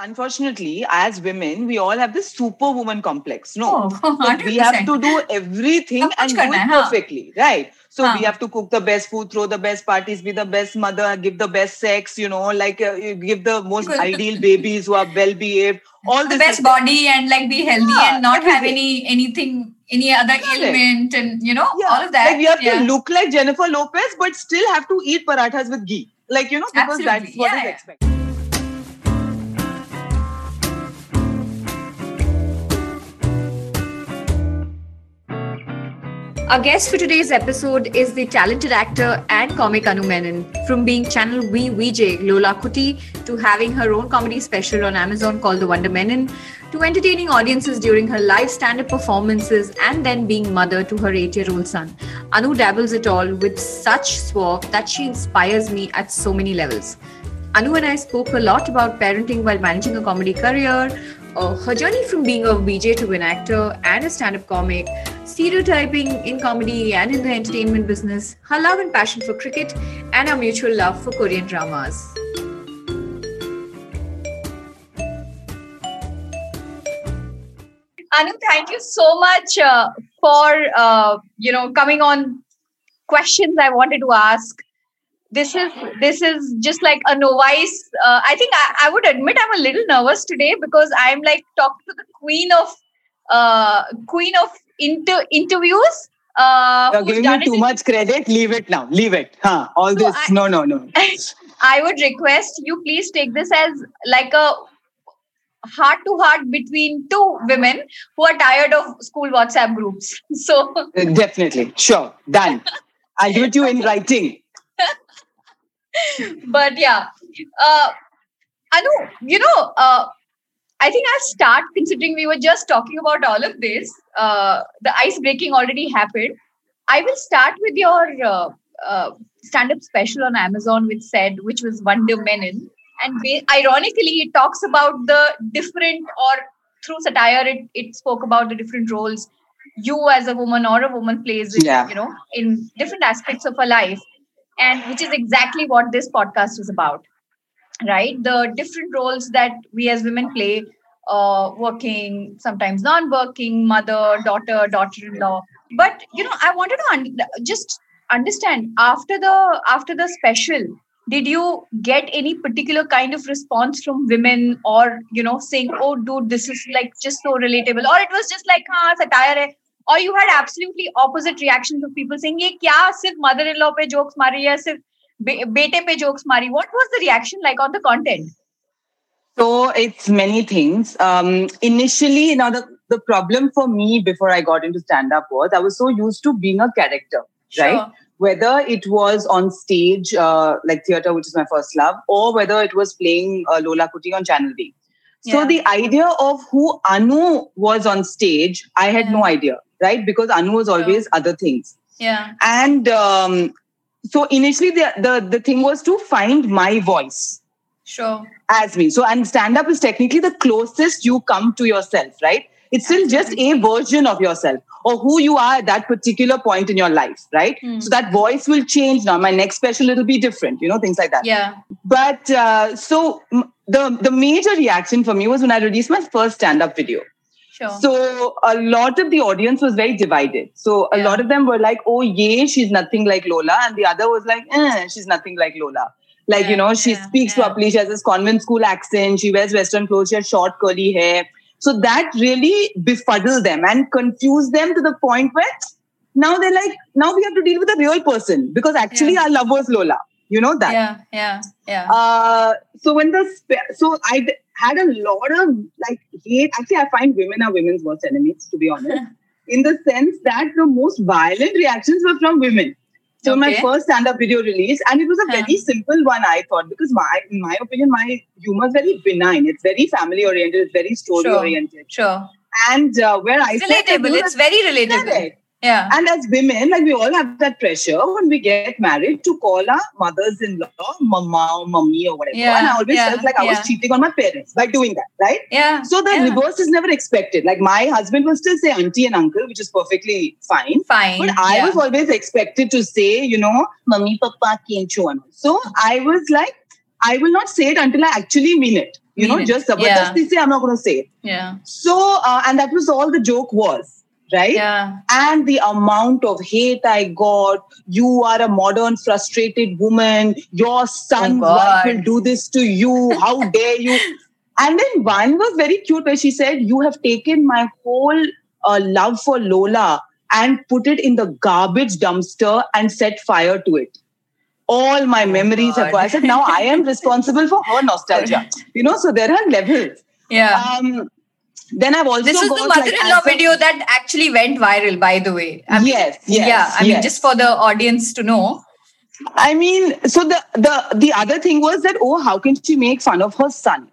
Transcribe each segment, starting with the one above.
Unfortunately, as women, we all have this superwoman complex. No, oh, we have to do everything and do it perfectly, right? So we have to cook the best food, throw the best parties, be the best mother, give the best sex, you know, like uh, give the most ideal babies who are well behaved, all the best body and like be healthy yeah, and not everything. have any anything any other ailment and you know yeah. all of that. Like you have yeah. to look like Jennifer Lopez, but still have to eat parathas with ghee, like you know, because Absolutely. that's what is expected. Our guest for today's episode is the talented actor and comic Anu Menon. From being channel V VJ Lola Kutty to having her own comedy special on Amazon called The Wonder Menon to entertaining audiences during her live stand-up performances and then being mother to her eight-year-old son. Anu dabbles it all with such suave that she inspires me at so many levels. Anu and I spoke a lot about parenting while managing a comedy career, uh, her journey from being a VJ to an actor and a stand up comic, stereotyping in comedy and in the entertainment business, her love and passion for cricket, and our mutual love for Korean dramas. Anu, thank you so much uh, for uh, you know coming on questions I wanted to ask this is this is just like a novice uh, i think I, I would admit i'm a little nervous today because i'm like talking to the queen of uh queen of inter- interviews uh You're giving me too much credit. Leave it now. Leave it. Huh? All No, this. I- no, no, no. i would request you please take this as like a heart to heart between two women who are tired of school whatsapp groups so Definitely. Sure. Done. I'll give it to you in writing. but yeah uh know. you know uh i think i'll start considering we were just talking about all of this uh the ice breaking already happened i will start with your uh, uh, stand-up special on amazon which said which was wonder menon and ba- ironically it talks about the different or through satire it, it spoke about the different roles you as a woman or a woman plays in, Yeah. you know in different aspects of her life and which is exactly what this podcast is about right? The different roles that we as women play uh, working sometimes non-working mother daughter daughter-in-law. But you know i wanted to un- just understand after the after the special did you get any particular kind of response from women or you know saying oh dude this is like just so relatable or it was just like ah satire hai or you had absolutely opposite reactions of people saying, ये क्या सिर्फ mother-in-law पे jokes मारी या सिर्फ बे, बेटे पे jokes मारी the was the reaction like on So it's many things. Um, initially, you know, the, problem for me before I got into stand up was I was so used to being a character, right? Whether it was on stage, uh, like theater, which is my first love, or whether it was playing uh, Lola Kutty on Channel V. So the idea of who Anu was on stage, I had no idea right? Because Anu was always other things. yeah And um, so initially, the, the, the thing was to find my voice sure as me. So, and stand up is technically the closest you come to yourself, right? It's still just a version of yourself or who you are at that particular point in your life, right? Hmm. So that voice will change now. My next special, it'll be different, you know, things like that. yeah But uh, so m- the, the major reaction for me was when I released my first stand up video. Sure So a lot of the audience was very divided. So a Yeah. lot of them were like, "Oh, yeah, she's nothing like Lola," and the other was like, "Eh, she's nothing like Lola." Like you know, she yeah, speaks yeah. properly. She has this convent school accent. She wears Western clothes. She has short curly hair. So that really befuddled them and confused them to the point where now they're like, now we have to deal with a real person because actually Yeah. our love was Lola. You know that. yeah yeah yeah Uh, so when the so I had a lot of like hate. Actually, I find women are women's worst enemies, to be honest. in the sense that the most violent reactions were from women. So my first stand-up video release, and it was a Huh. very simple one, I thought, because my, in my opinion, my humor is very benign. It's very family-oriented. It's very story-oriented. sure And uh, where I said relatable you it's very relatable correct. Yeah And as women, like we all have that pressure when we get married to call our mothers-in-law mama or mummy or whatever. Yeah, and I always yeah, felt like I was cheating on my parents by doing that, right? yeah So the yeah. reverse is never expected. Like my husband will still say auntie and uncle, which is perfectly fine. fine But I yeah. was always expected to say, you know, mummy, papa, kincho and. So I was like, I will not say it until I actually mean it. You know, just yeah. say I'm not going to say. It. Yeah. So, uh, and that was all the joke was, right? Yeah. And the amount of hate I got. You are a modern, frustrated woman. Your son's oh wife will do this to you. How dare you? And then one was very cute where she said, You have taken my whole uh, love for Lola and put it in the garbage dumpster and set fire to it. All my oh memories God. have gone. I said, now I am responsible for her nostalgia. You know, so there are levels. Yeah. Um, then I've also this is the mother-in-law like, video that actually went viral, by the way. I mean, yes, yes, yeah. I yes. mean, just for the audience to know. I mean, so the the the other thing was that oh, how can she make fun of her son?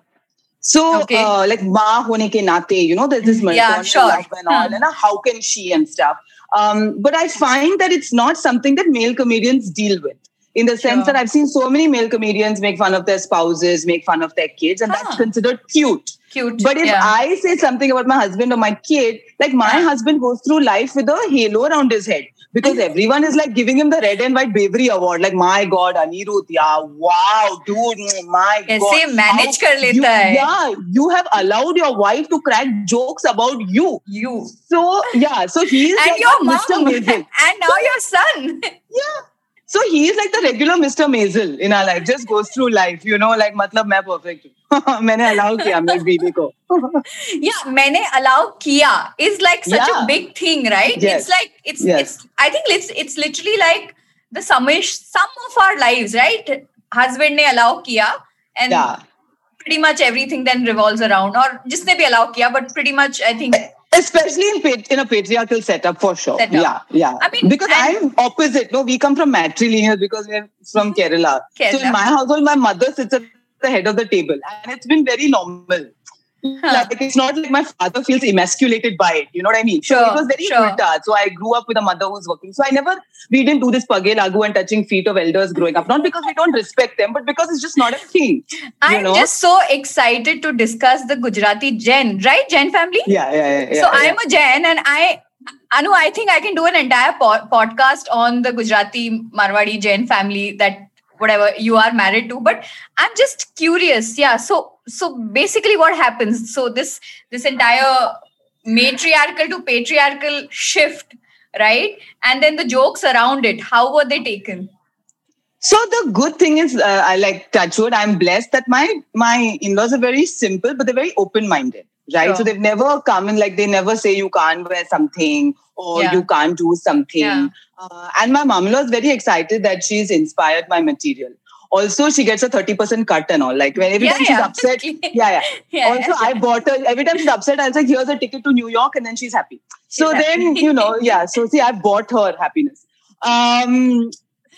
So, okay. uh, like ma hone ke nate, you know, there's this yeah, sure. and all, hmm. and how can she and stuff. Um, but I find that it's not something that male comedians deal with. In the sense sure. that I've seen so many male comedians make fun of their spouses, make fun of their kids, and huh. that's considered cute. Cute. But if yeah. I say something about my husband or my kid, like my husband goes through life with a halo around his head because mm-hmm. everyone is like giving him the red and white bravery award. Like, my God, Anirudh, yeah, wow, dude, my God. manage kar leta you, hai. Yeah, you have allowed your wife to crack jokes about you. You. So, yeah, so he's and like your mom. Mr. And now your son. Yeah. So he's like the regular Mr. Maisel in our life, just goes through life, you know, like मतलब मैं perfect हूँ मैंने allow किया मेरी बीवी को yeah मैंने allow किया is like such yeah. a big thing right yes. it's like it's yes. it's I think it's it's literally like the sumish sum of our lives right husband ने allow किया and yeah. pretty much everything then revolves around or जिसने भी allow किया but pretty much I think especially in in a patriarchal setup for sure. Setup. yeah yeah. I mean because i'm opposite. No we come from matrilineal because we're from kerala. kerala. So in my household my mother sits at the head of the table and it's been very normal Huh. Like it's not like my father feels emasculated by it. You know what I mean? Sure, so it was very sure. ulta. So I grew up with a mother who's working. So I never, we didn't do this page lagu and touching feet of elders growing up. Not because we don't respect them, but because it's just not a thing. I'm know? just so excited to discuss the Gujarati Jain, right? Jain family? Yeah, yeah, yeah. so yeah. I'm a Jain and I, Anu, I think I can do an entire po- podcast on the Gujarati Marwadi Jain family that whatever you are married to but i'm just curious yeah so so basically what happens so this this entire matriarchal to patriarchal shift right and then the jokes around it how were they taken so the good thing is uh, i like touchwood i'm blessed that my my in-laws are very simple but they're very open-minded right sure. so they've never come in like they never say you can't wear something or yeah. you can't do something yeah. uh, and my mom-in-law is very excited that she's inspired my material also she gets a 30% cut and all. Like when every yeah, time she's upset, yeah, yeah. yeah also, I bought her every time she's upset, I'll say, here's a ticket to New York, and then she's happy. She's so happy. then, you know, yeah. So see, I bought her happiness. Um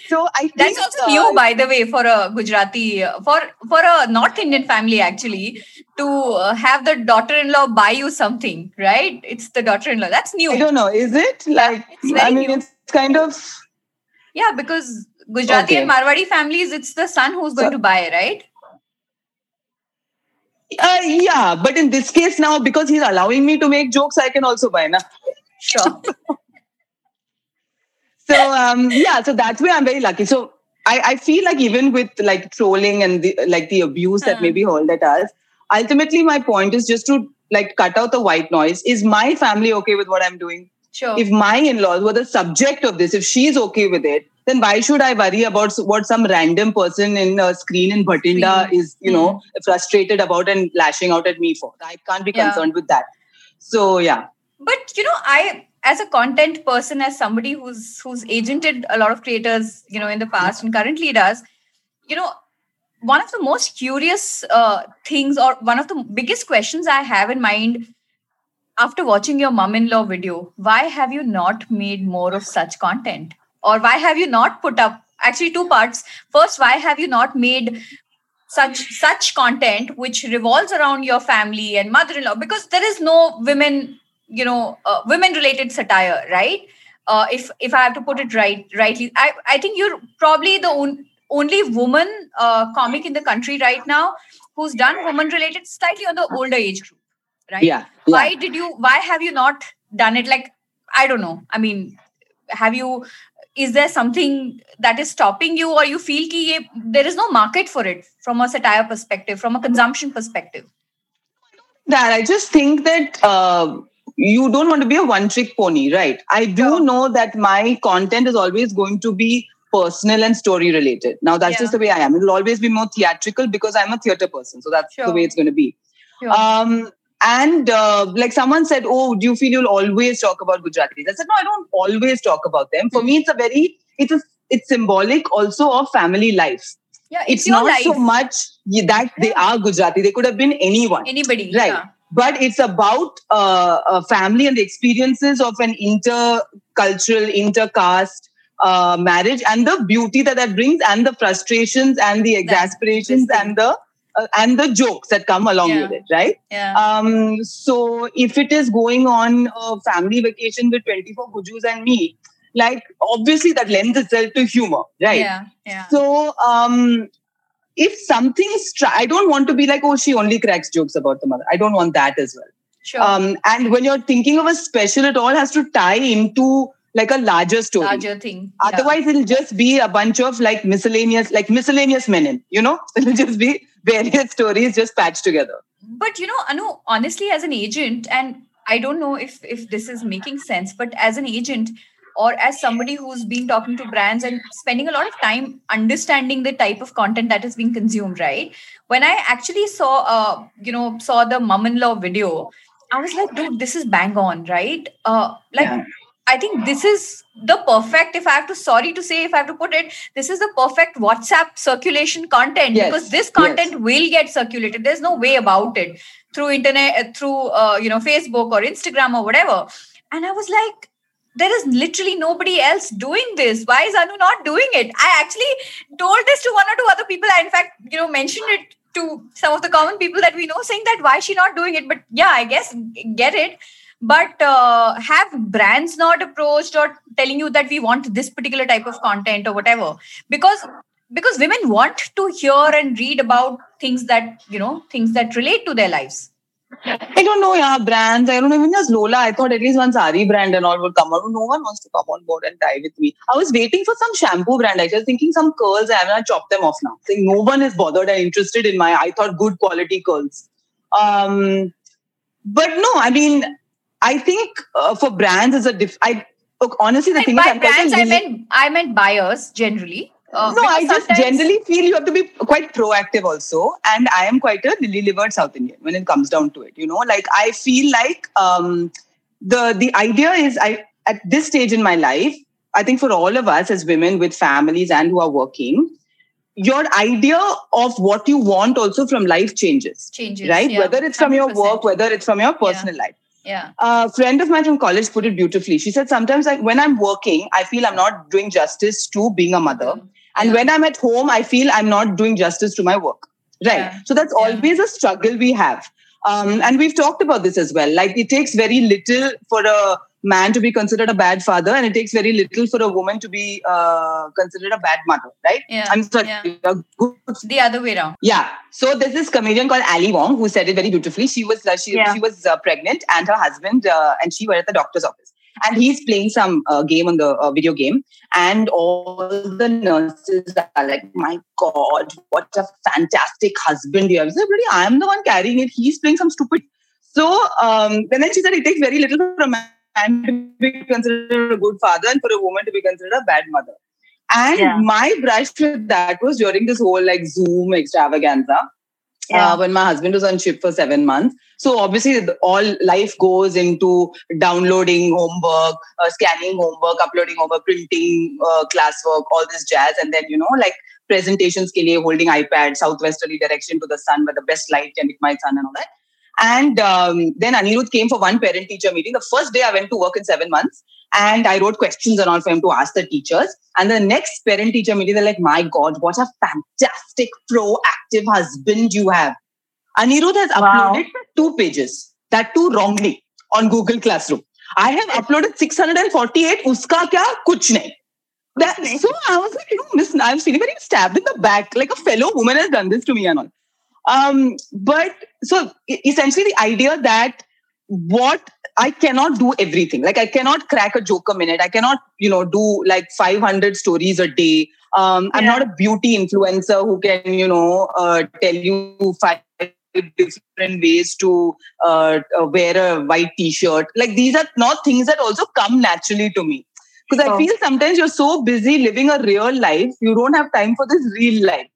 so I think, that's also uh, new, by the way, for a Gujarati, for for a North Indian family actually to uh, have the daughter-in-law buy you something, right? It's the daughter-in-law. That's new. I don't know. Is it like? I mean, new. it's kind of. Yeah, because Gujarati okay. and Marwadi families, it's the son who's going so, to buy, right? Uh, yeah, but in this case now, because he's allowing me to make jokes, I can also buy, na? Sure. so um, yeah, so that's where I'm very lucky. So I, I feel like even with like trolling and the, like the abuse that may be hurled at us, ultimately my point is just to like cut out the white noise. Is my family okay with what I'm doing? Sure. If my in-laws were the subject of this, if she's okay with it, then why should I worry about what some random person in a screen in Bhatinda is, you know, hmm. frustrated about and lashing out at me for? I can't be concerned yeah. with that. So yeah. But you know, I as a content person, as somebody who's who's agented a lot of creators, you know, in the past and currently does, you know, one of the most curious uh, things or one of the biggest questions I have in mind after watching your mom-in-law video, why have you not made more of such content? Or why have you not put up actually two parts. First why have you not made such such content which revolves around your family and mother-in-law? Because there is no women you know uh, women related satire right? Uh, if if i have to put it right rightly i i think you're probably the on, only woman uh, comic in the country right now who's done woman related slightly on the older age group right? Yeah, yeah. why did you why have you not done it? Like i don't know. I mean have you is there something that is stopping you or you feel ki there is no market for it from a satire perspective from a consumption perspective that i just think that uh, you don't want to be a one trick pony right i do sure. know that my content is always going to be personal and story related now that's yeah. just the way i am it'll always be more theatrical because i'm a theater person so that's sure. the way it's going to be sure. um and uh, like someone said, "Oh, do you feel you'll always talk about Gujaratis?" I said, "No, I don't always talk about them. For me, it's a very it's a it's symbolic also of family life. Yeah, it's, it's not life. so much that they are Gujarati. They could have been anyone, anybody, right? Yeah. But it's about uh, a family and the experiences of an intercultural, intercaste uh, marriage and the beauty that that brings, and the frustrations and the exasperations and the uh, and the jokes that come along yeah. with it, right? Yeah. Um, so if it is going on a family vacation with 24 Gujus and me, like obviously that lends itself to humor, right? Yeah. yeah. So um, if something's, tra- I don't want to be like, oh, she only cracks jokes about the mother. I don't want that as well. Sure. Um, and when you're thinking of a special, it all has to tie into like a larger story. Larger thing. Yeah. Otherwise, it'll just be a bunch of like miscellaneous, like miscellaneous Menon, you know? It'll just be various stories just patched together. But you know, Anu, honestly, as an agent, and I don't know if if this is making sense, but as an agent or as somebody who's been talking to brands and spending a lot of time understanding the type of content that is being consumed, right? When I actually saw, uh, you know, saw the mom-in-law video, I was like, dude, this is bang on, right? Uh, like. Yeah I think this is the perfect, if I have to, sorry to say, if I have to put it, this is the perfect WhatsApp circulation content yes. because this content yes. will get circulated. There's no way about it through internet, uh, through, uh, you know, Facebook or Instagram or whatever. And I was like, there is literally nobody else doing this. Why is Anu not doing it? I actually told this to one or two other people. I, in fact, you know, mentioned it to some of the common people that we know saying that why is she not doing it? But yeah, I guess get it but uh, have brands not approached or telling you that we want this particular type of content or whatever because because women want to hear and read about things that you know things that relate to their lives I don't know, yeah, brands. I don't know, even as Lola, I thought at least one sari brand and all would come out. No one wants to come on board and tie with me. I was waiting for some shampoo brand. I was thinking some curls, I haven't chopped them off now. Saying no one is bothered and interested in my, I thought, good quality curls. Um, but no, I mean, I think uh, for brands is a diff. I look honestly the and thing by is, brands I meant I meant buyers generally. Uh, no, I just generally feel you have to be quite proactive also, and I am quite a lily livered South Indian when it comes down to it. You know, like I feel like um, the the idea is I at this stage in my life, I think for all of us as women with families and who are working, your idea of what you want also from life changes. Changes, right? Yeah, whether it's from 100%. your work, whether it's from your personal yeah. life. Yeah. A friend of mine from college put it beautifully. She said, sometimes like when I'm working, I feel I'm not doing justice to being a mother. Mm-hmm. And yeah. when I'm at home, I feel I'm not doing justice to my work. Right. Yeah. So that's yeah. always a struggle we have. Um, and we've talked about this as well. Like it takes very little for a man to be considered a bad father, and it takes very little for a woman to be uh, considered a bad mother, right? Yeah. I'm sorry. Yeah. The other way around. Yeah. So there's this comedian called Ali Wong who said it very beautifully. She was uh, she yeah. she was uh, pregnant, and her husband uh, and she were at the doctor's office, and he's playing some uh, game on the uh, video game, and all the nurses are like, "My God, what a fantastic husband you have!" So really, I'm the one carrying it. He's playing some stupid. So um, and then she said, "It takes very little for a man." Man to be considered a good father and for a woman to be considered a bad mother. And yeah. my brush with that was during this whole like Zoom extravaganza. Uh, yeah. Uh, when my husband was on ship for seven months. So obviously, all life goes into downloading homework, uh, scanning homework, uploading homework, printing uh, classwork, all this jazz, and then you know, like presentations, ke liye, holding iPad, southwesterly direction to the sun, where the best light can hit my sun and all that. And um, then Anirudh came for one parent teacher meeting. The first day I went to work in seven months and I wrote questions and all for him to ask the teachers. And the next parent teacher meeting, they're like, my God, what a fantastic proactive husband you have. Anirudh has wow. uploaded two pages, that too wrongly on Google Classroom. I have uploaded 648, uska kya? Kuch nahi. That, so I was like, you know, Miss, I was feeling very stabbed in the back, like a fellow woman has done this to me and all. Um, but so essentially, the idea that what I cannot do everything. Like I cannot crack a joke a minute. I cannot, you know, do like 500 stories a day. Um, I'm not a beauty influencer who can, you know, uh, tell you five different ways to uh, uh, wear a white t-shirt. Like these are not things that also come naturally to me. Because I feel sometimes you're so busy living a real life, you don't have time for this real life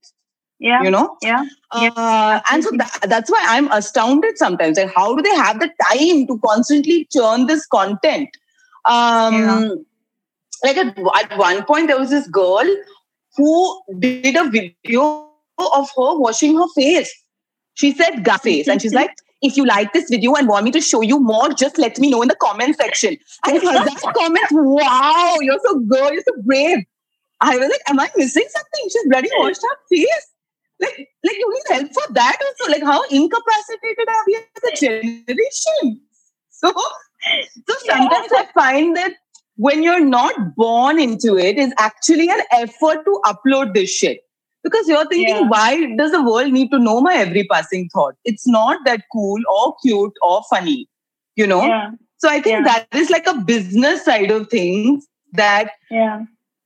yeah you know yeah, uh, and so that, that's why i'm astounded sometimes like how do they have the time to constantly churn this content um yeah. like at, at one point there was this girl who did a video of her washing her face she said "ga face and she's like if you like this video and want me to show you more, just let me know in the comment section. And that comment, wow, you're so good, you're so brave. I was like, am I missing something? She's bloody washed her face like like you need help for that also. Like how incapacitated are we as a generation? So so sometimes yeah. i find that when you're not born into it is actually an effort to upload this shit. Because you're thinking yeah. why does the world need to know my every passing thought? It's not that cool or cute or funny you know? Yeah. so i think that is like a business side of things that yeah.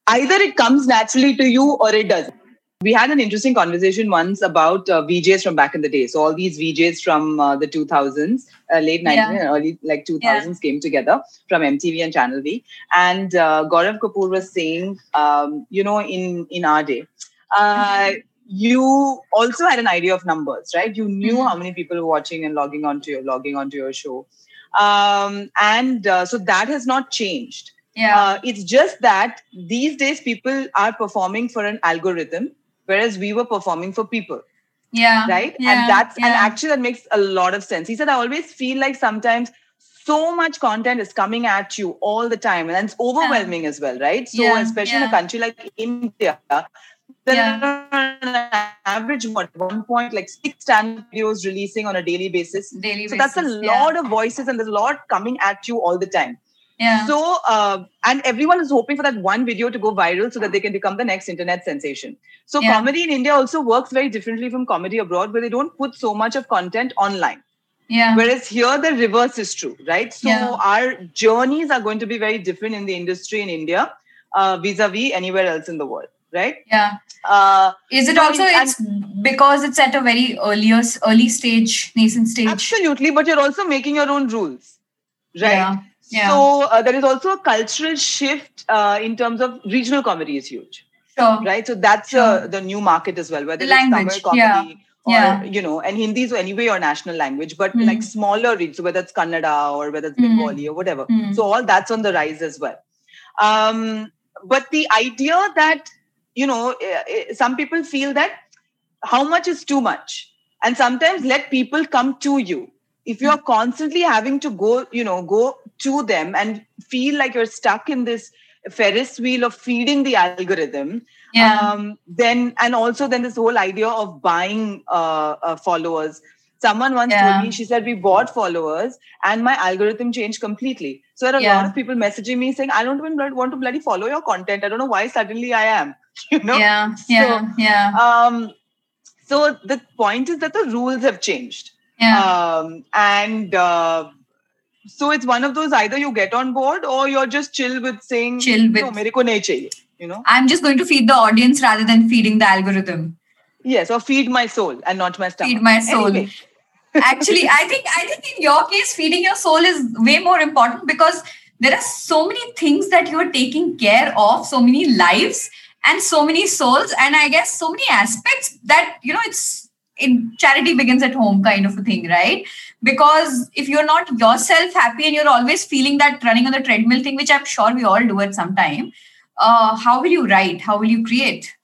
either it comes naturally to you or it doesn't we had an interesting conversation once about uh, VJs from back in the day. So all these VJs from uh, the 2000s, uh, late 90s yeah. and early like 2000s yeah. came together from MTV and Channel V. And uh, Gaurav Kapoor was saying, um, you know, in in our day, uh, you also had an idea of numbers, right? You knew mm-hmm. how many people were watching and logging onto your logging onto your show, um, and uh, so that has not changed. Yeah. it's just that these days people are performing for an algorithm whereas we were performing for people. Yeah right? Yeah, and that's yeah. and actually that makes a lot of sense. He said i always feel like sometimes so much content is coming at you all the time and it's overwhelming yeah. as well right? So especially in a country like india there are an average what one point like six stand videos releasing on a daily basis. Daily so basis, that's a lot of voices and there's a lot coming at you all the time yeah. So, uh, and everyone is hoping for that one video to go viral so that they can become the next internet sensation. So, yeah. comedy in India also works very differently from comedy abroad, where they don't put so much of content online. Yeah. Whereas here, the reverse is true, right? So, yeah. our journeys are going to be very different in the industry in India vis a vis anywhere else in the world, right? Yeah. Uh, is it also it's because it's at a very earlier early stage nascent stage absolutely but you're also making your own rules right yeah. Yeah. So uh, there is also a cultural shift uh, in terms of regional comedy is huge. Sure. Right. So that's uh, the new market as well, whether the it's Tamil comedy yeah. or yeah. you know, and Hindi is anyway your national language, but mm. like smaller regions, so whether it's Kannada or whether it's Bengali mm. or whatever. Mm. So all that's on the rise as well. Um, but the idea that you know, eh, eh, some people feel that how much is too much, and sometimes let people come to you if you're constantly having to go you know go to them and feel like you're stuck in this ferris wheel of feeding the algorithm yeah. um, then and also then this whole idea of buying uh, uh, followers someone once yeah. told me she said we bought followers and my algorithm changed completely so there are yeah. a lot of people messaging me saying i don't even want to bloody follow your content i don't know why suddenly i am you know yeah yeah so, yeah um so the point is that the rules have changed yeah. Um, and uh, so it's one of those either you get on board or you're just chill with saying, chill with, no, mere ko nahi chahiye, you know? I'm just going to feed the audience rather than feeding the algorithm. Yes, or feed my soul and not my stomach. Feed my soul. Anyway. Actually, I think I think in your case, feeding your soul is way more important because there are so many things that you are taking care of, so many lives and so many souls, and I guess so many aspects that you know it's in charity begins at home kind of a thing right? Because if you're not yourself happy and you're always feeling that running on the treadmill thing which i'm sure we all do at some time uh, how will you write? How will you create?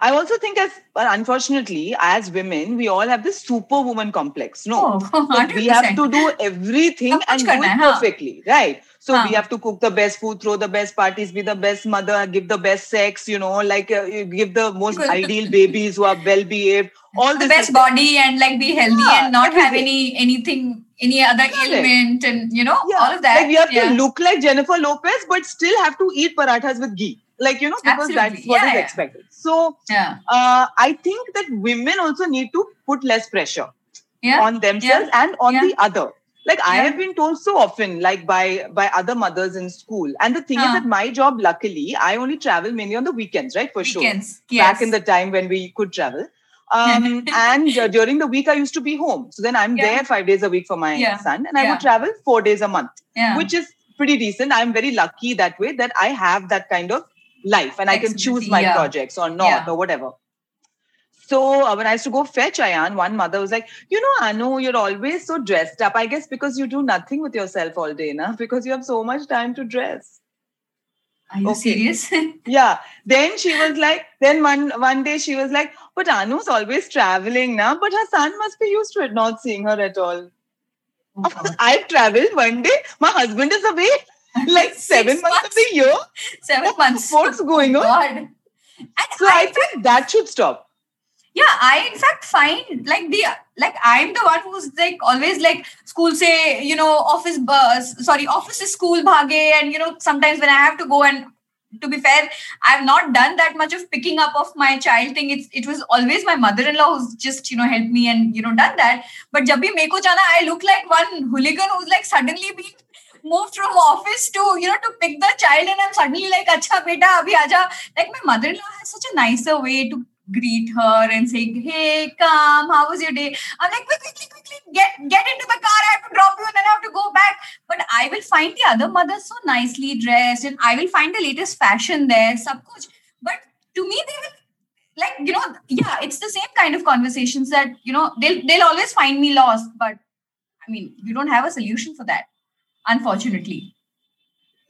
I also think, as unfortunately, as women, we all have this superwoman complex. No, oh, we have to do everything and do it perfectly, right? So huh. we have to cook the best food, throw the best parties, be the best mother, give the best sex, you know, like uh, give the most ideal babies who are well behaved. All the best body and like be healthy yeah, and not everything. have any anything any other ailment and you know yeah. all of that. Like we have yeah. to look like Jennifer Lopez, but still have to eat parathas with ghee. Like you know, because Absolutely. that's what is expected. So yeah. uh, I think that women also need to put less pressure yeah. on themselves and on the other. Like yeah. i have been told so often like by by other mothers in school. And the thing is that my job luckily i only travel mainly on the weekends right for weekends, sure yes. back in the time when we could travel. Um, and uh, during the week i used to be home. So then i'm yeah. there five days a week for my yeah. son and i would travel four days a month which is pretty decent. I'm very lucky that way that i have that kind of life and i can choose my projects or not or whatever so uh, when I used to go fetch Ayan, one mother was like, you know, Anu, you're always so dressed up. I guess because you do nothing with yourself all day, na? Because you have so much time to dress. Are you okay. serious? yeah. Then she was like, then one one day she was like, but Anu's always traveling now, but her son must be used to it, not seeing her at all. Oh, I've traveled one day. My husband is away like seven months, months, of the year. Seven months. What's going on? God. And so I, I think that should stop yeah i in fact find like the like i'm the one who's like always like school say you know office bus sorry office is school bhage and you know sometimes when i have to go and to be fair i've not done that much of picking up of my child thing. It's it was always my mother-in-law who's just you know helped me and you know done that. But jab meko jana i look like one hooligan who's like suddenly been moved from office to you know to pick the child and i'm suddenly like acha beta abhi aja like my mother-in-law has such a nicer way to greet her and saying, "Hey, come, how was your day?" I'm like, "Quick, quickly, quickly, get get into the car. I have to drop you, and then I have to go back." But I will find the other mothers so nicely dressed, and I will find the latest fashion there, sab kuch. But to me, they will like you know, yeah, it's the same kind of conversations that you know they'll they'll always find me lost. But I mean, you don't have a solution for that, unfortunately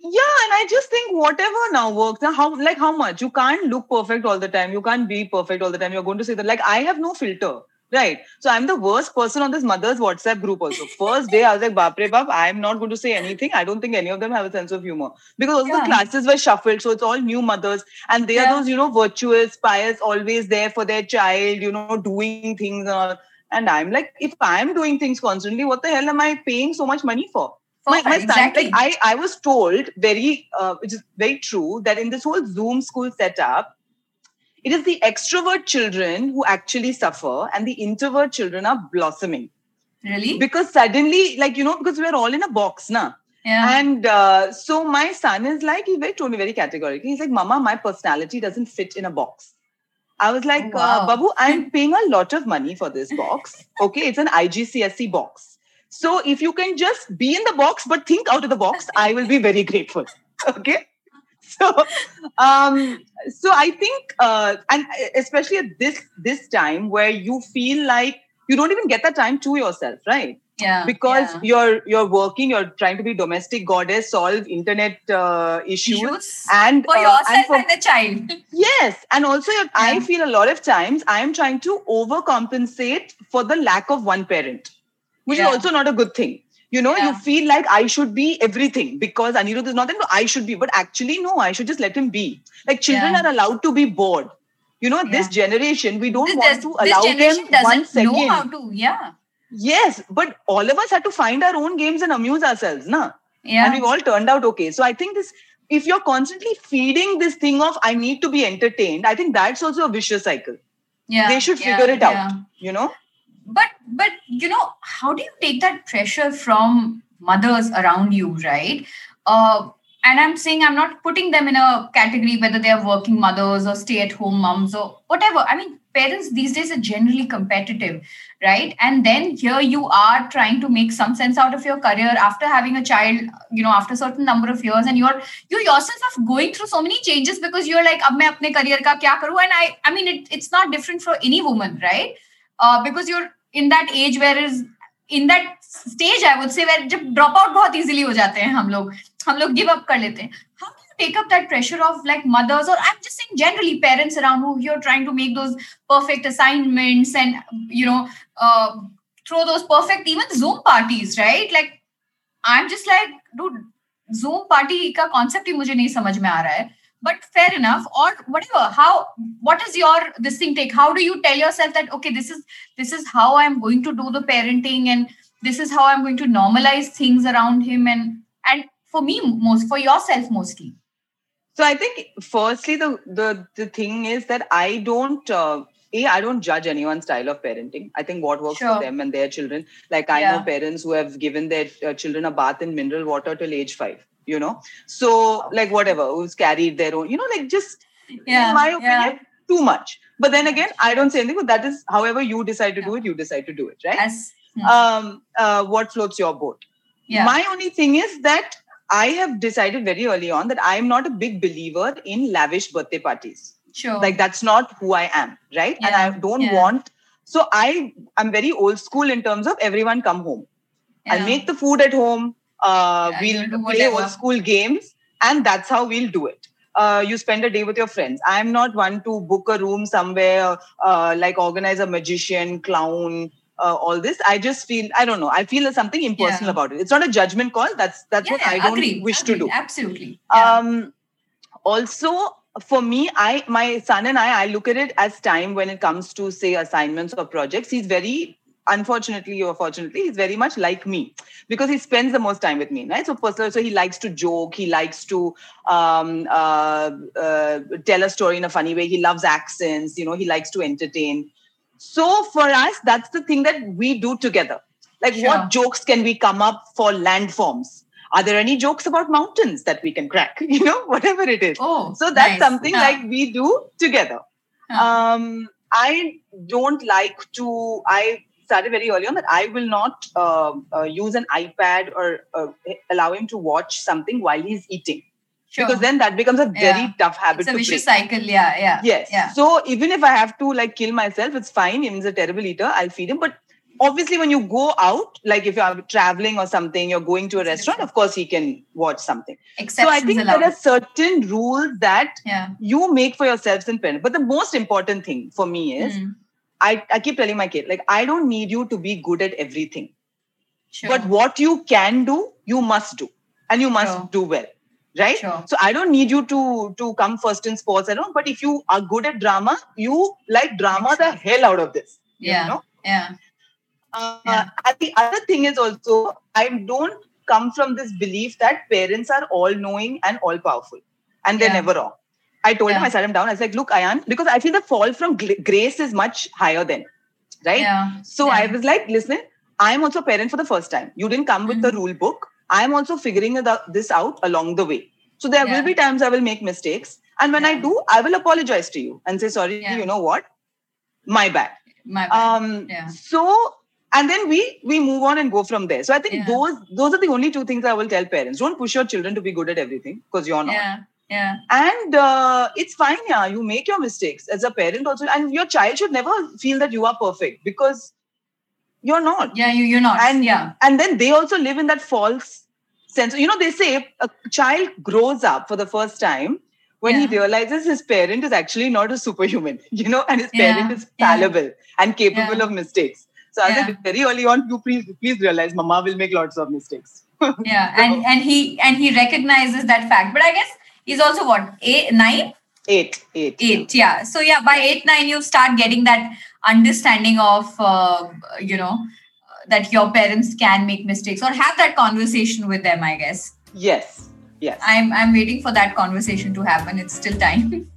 yeah and i just think whatever now works now how like how much? You can't look perfect all the time. You can't be perfect all the time. You're going to say that like i have no filter right? So i'm the worst person on this mother's whatsapp group also. First day i was like bapre bap i'm not going to say anything. I don't think any of them have a sense of humor. Because also yeah. the classes were shuffled so it's all new mothers and they yeah. are those you know virtuous pious always there for their child you know doing things and all. And i'm like if i'm doing things constantly what the hell am i paying so much money for my, my exactly. like I, I was told very, uh, which is very true, that in this whole Zoom school setup, it is the extrovert children who actually suffer and the introvert children are blossoming. Really? Because suddenly, like, you know, because we're all in a box now. Yeah. And uh, so my son is like, he very told me very categorically, he's like, Mama, my personality doesn't fit in a box. I was like, wow. uh, Babu, I'm paying a lot of money for this box. Okay, it's an IGCSE box. So if you can just be in the box but think out of the box, I will be very grateful. Okay. So, um, so I think, uh, and especially at this this time where you feel like you don't even get that time to yourself, right? Yeah. Because yeah. you're you're working, you're trying to be domestic goddess, solve internet uh, issues, issues, and for uh, yourself and, for, and, the child. Yes, and also yeah. I feel a lot of times I am trying to overcompensate for the lack of one parent which yeah. is also not a good thing. You know, yeah. you feel like I should be everything because Anirudh is not that. No, I should be, but actually, no, I should just let him be. Like children yeah. are allowed to be bored. You know, this generation, we don't this, want to allow them one second. Know how to, yeah. Yes, but all of us had to find our own games and amuse ourselves, na? Yeah. And we've all turned out okay. So I think this, if you're constantly feeding this thing of I need to be entertained, I think that's also a vicious cycle. Yeah. They should figure it out. You know but but you know how do you take that pressure from mothers around you right? Uh, and i'm saying i'm not putting them in a category whether they are working mothers or stay at home moms or whatever. I mean parents these days are generally competitive right? And then here you are trying to make some sense out of your career after having a child you know after a certain number of years and you're you yourself are going through so many changes because you're like ab main apne career ka kya karu and i i mean it, it's not different for any woman right uh, because you're in that age where is in that stage I would say where जब drop out बहुत easily हो जाते हैं हम लोग हम लोग give up कर लेते हैं how do you take up that pressure of like mothers or I'm just saying generally parents around who you're trying to make those perfect assignments and you know uh, throw those perfect even Zoom parties right like I'm just like dude Zoom party का concept ही मुझे नहीं समझ में आ रहा है but fair enough or whatever how what is your this thing take how do you tell yourself that okay this is this is how i'm going to do the parenting and this is how i'm going to normalize things around him and and for me most for yourself mostly so i think firstly the the the thing is that i don't uh, a I don't judge anyone's style of parenting. I think what works sure. for them and their children. Like I yeah. know parents who have given their uh, children a bath in mineral water till age five. You know, so like whatever who's carried their own. You know, like just yeah, in my opinion, yeah. too much. But then again, I don't say anything. But that is, however you decide to do it, you decide to do it, right? As, hmm. um, uh, what floats your boat? Yeah. My only thing is that I have decided very early on that I am not a big believer in lavish birthday parties. Sure. Like that's not who I am, right? Yeah. And I don't yeah. want. So I I'm very old school in terms of everyone come home. Yeah. I'll make the food at home. Uh, we'll play old school games, and that's how we'll do it. Uh, you spend a day with your friends. I'm not one to book a room somewhere, uh, like organize a magician, clown, uh, all this. I just feel I don't know. I feel there's something impersonal yeah. about it. It's not a judgment call. That's that's yeah, what I don't agree, wish agree, to do. Absolutely. Yeah. Um, also, for me, I my son and I, I look at it as time when it comes to say assignments or projects. He's very unfortunately or fortunately he's very much like me because he spends the most time with me right so personal so he likes to joke he likes to um, uh, uh, tell a story in a funny way he loves accents you know he likes to entertain so for us, that's the thing that we do together. Like, sure. what jokes can we come up for landforms? Are there any jokes about mountains that we can crack? You know, whatever it is. Oh, so that's nice. something yeah. like we do together. Um, I don't like to. I started very early on that I will not uh, uh, use an iPad or uh, allow him to watch something while he's eating. Sure. Because then that becomes a very yeah. tough habit. It's a vicious break. cycle. Yeah, yeah. Yes. Yeah. So even if I have to like kill myself, it's fine. He's a terrible eater. I'll feed him. But obviously, when you go out, like if you're traveling or something, you're going to a restaurant, of course he can watch something. Exceptions so I think allowed. there are certain rules that yeah. you make for yourselves in parent. But the most important thing for me is mm. I, I keep telling my kid, like, I don't need you to be good at everything. Sure. But what you can do, you must do. And you must sure. do well right sure. so i don't need you to to come first in sports i don't but if you are good at drama you like drama the hell out of this yeah you know? yeah uh, yeah. and the other thing is also i don't come from this belief that parents are all knowing and all powerful and they're yeah. never wrong i told yeah. him i sat him down i was like look ayan because i feel the fall from grace is much higher than right yeah. so i was like listen i'm also a parent for the first time you didn't come with mm-hmm. the rule book I'm also figuring this out along the way. So there yeah. will be times I will make mistakes. And when yeah. I do, I will apologize to you and say, sorry, yeah. you know what? My bad. My bad. Um, yeah. So, and then we we move on and go from there. So I think those those are the only two things I will tell parents. Don't push your children to be good at everything because you're not. Yeah. Yeah. And uh, it's fine, yeah. You make your mistakes as a parent also. And your child should never feel that you are perfect because you're not yeah you, you're not and yeah and then they also live in that false sense you know they say a child grows up for the first time when yeah. he realizes his parent is actually not a superhuman you know and his yeah. parent is fallible yeah. and capable of mistakes so I said very early on you please please realize mama will make lots of mistakes yeah and and he and he recognizes that fact but i guess he's also what? Eight nine? Eight eight. Eight yeah. So yeah by eight nine you start getting that understanding of uh, you know that your parents can make mistakes or have that conversation with them i guess. Yes yes. I'm i'm waiting for that conversation to happen. It's still time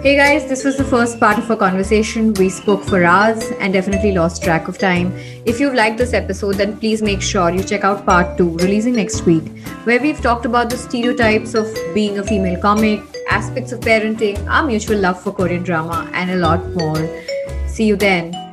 Hey guys, this was the first part of our conversation. We spoke for hours and definitely lost track of time. If you've liked this episode, then please make sure you check out part 2, releasing next week, where we've talked about the stereotypes of being a female comic, aspects of parenting, our mutual love for Korean drama, and a lot more. See you then.